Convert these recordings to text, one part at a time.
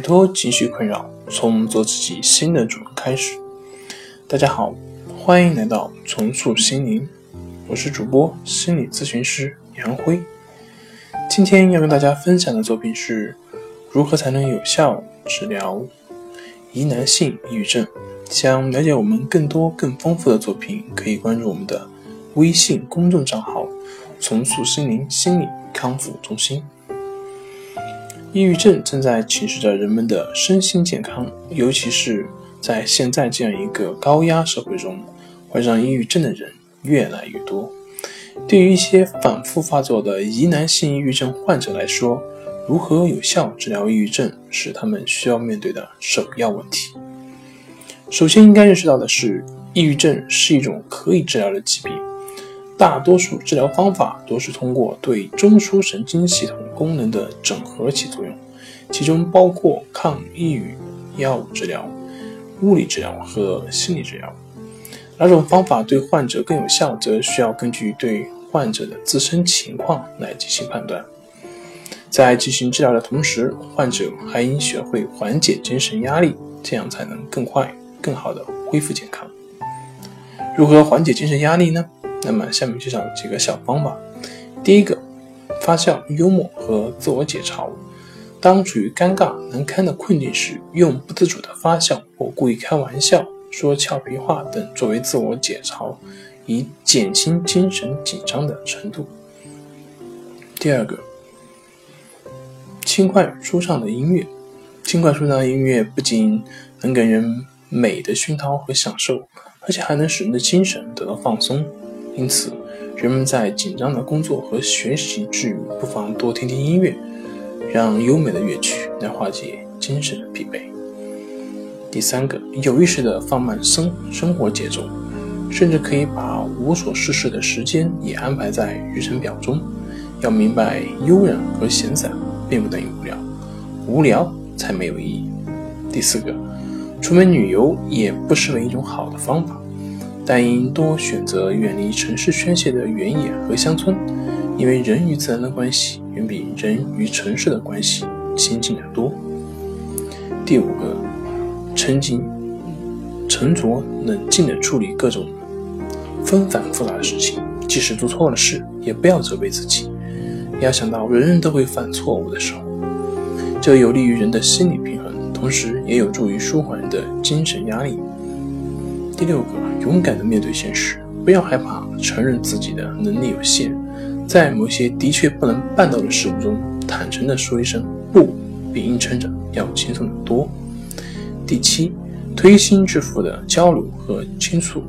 摆脱情绪困扰，从做自己新的主人开始。大家好，欢迎来到重塑心灵，我是主播心理咨询师杨辉。今天要跟大家分享的作品是如何才能有效治疗疑难性抑郁症。想了解我们更多更丰富的作品，可以关注我们的微信公众账号“重塑心灵心理康复中心”。抑郁症正在侵蚀着人们的身心健康，尤其是在现在这样一个高压社会中，患上抑郁症的人越来越多。对于一些反复发作的疑难性抑郁症患者来说，如何有效治疗抑郁症是他们需要面对的首要问题。首先应该认识到的是，抑郁症是一种可以治疗的疾病。大多数治疗方法都是通过对中枢神经系统功能的整合起作用，其中包括抗抑郁药物治疗、物理治疗和心理治疗。哪种方法对患者更有效，则需要根据对患者的自身情况来进行判断。在进行治疗的同时，患者还应学会缓解精神压力，这样才能更快、更好地恢复健康。如何缓解精神压力呢？那么，下面介绍几个小方法。第一个，发笑、幽默和自我解嘲。当处于尴尬难堪的困境时，用不自主的发笑或故意开玩笑、说俏皮话等作为自我解嘲，以减轻精神紧张的程度。第二个，轻快舒畅的音乐。轻快舒畅的音乐不仅能给人美的熏陶和享受，而且还能使人的精神得到放松。因此，人们在紧张的工作和学习之余，不妨多听听音乐，让优美的乐曲来化解精神的疲惫。第三个，有意识的放慢生生活节奏，甚至可以把无所事事的时间也安排在日程表中。要明白，悠然和闲散并不等于无聊，无聊才没有意义。第四个，出门旅游也不失为一种好的方法。但应多选择远离城市宣泄的原野和乡村，因为人与自然的关系远比人与城市的关系亲近得多。第五个，沉静、沉着、冷静地处理各种纷繁复杂的事情，即使做错了事，也不要责备自己。要想到人人都会犯错误的时候，这有利于人的心理平衡，同时也有助于舒缓人的精神压力。第六个。勇敢地面对现实，不要害怕承认自己的能力有限，在某些的确不能办到的事物中，坦诚地说一声不，比硬撑着要轻松得多。第七，推心置腹的交流和倾诉，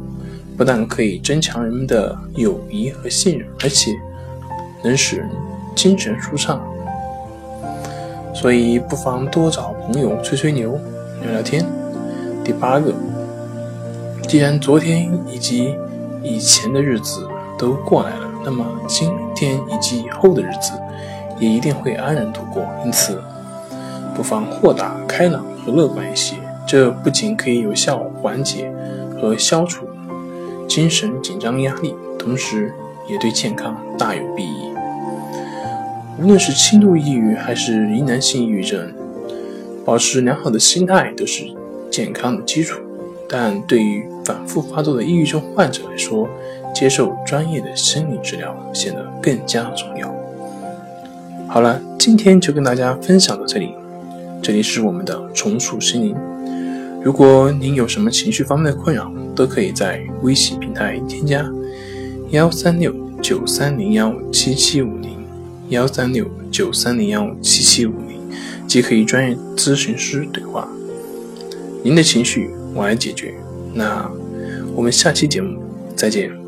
不但可以增强人们的友谊和信任，而且能使人精神舒畅。所以，不妨多找朋友吹吹牛、聊聊天。第八个。既然昨天以及以前的日子都过来了，那么今天以及以后的日子也一定会安然度过。因此，不妨豁达、开朗和乐观一些。这不仅可以有效缓解和消除精神紧张压力，同时也对健康大有裨益。无论是轻度抑郁还是疑难性抑郁症，保持良好的心态都是健康的基础。但对于反复发作的抑郁症患者来说，接受专业的心理治疗显得更加重要。好了，今天就跟大家分享到这里。这里是我们的重塑心灵。如果您有什么情绪方面的困扰，都可以在微信平台添加幺三六九三零幺七七五零幺三六九三零幺七七五零，即可与专业咨询师对话。您的情绪。我来解决。那我们下期节目再见。